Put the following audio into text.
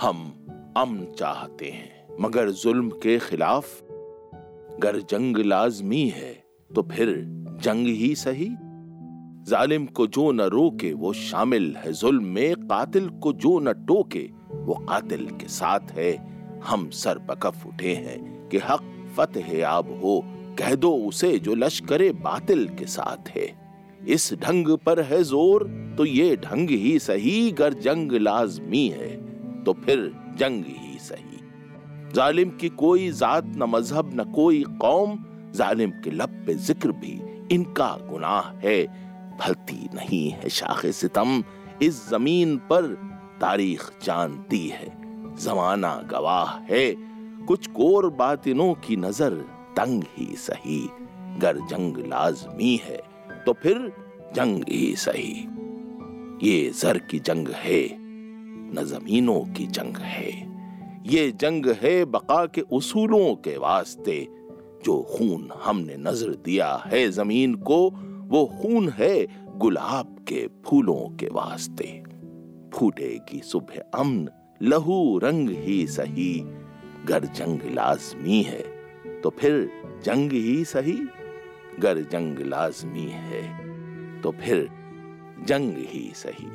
हम अमन चाहते हैं, मगर जुल्म के खिलाफ। गर जंग लाजमी है तो फिर जंग ही सही। जालिम को जो न रोके, वो शामिल है जुल्म में। कातिल को जो न टोके, वो कातिल के साथ है। हम सर बकफ उठे हैं कि हक फतेह आब हो। कह दो उसे जो लश्करे बातिल के साथ है। इस ढंग पर है ज़ोर तो ये ढंग ही सही। गर जंग लाजमी है तो फिर जंग ही सही। जालिम की कोई जात न मज़हब न कोई कौम, जालिम के लब पे ज़िक्र भी इनका गुनाह है। भलती नहीं है शाख सितम, इस ज़मीन पर तारीख जानती है। जमाना गवाह है, कुछ कोर बातिनों की नज़र तंग ही सही। गर जंग लाजमी है तो फिर जंग ही सही। ये जर की जंग है। न जमीनों की जंग है। ये जंग है बका के उसूलों के वास्ते। जो खून हमने नज़र दिया है ज़मीन को, वो खून है गुलाब के फूलों के वास्ते। फूटेगी सुबह अमन, लहू रंग ही सही। गर जंग लाजमी है तो फिर जंग ही सही। गर जंग लाजमी है तो फिर जंग ही सही।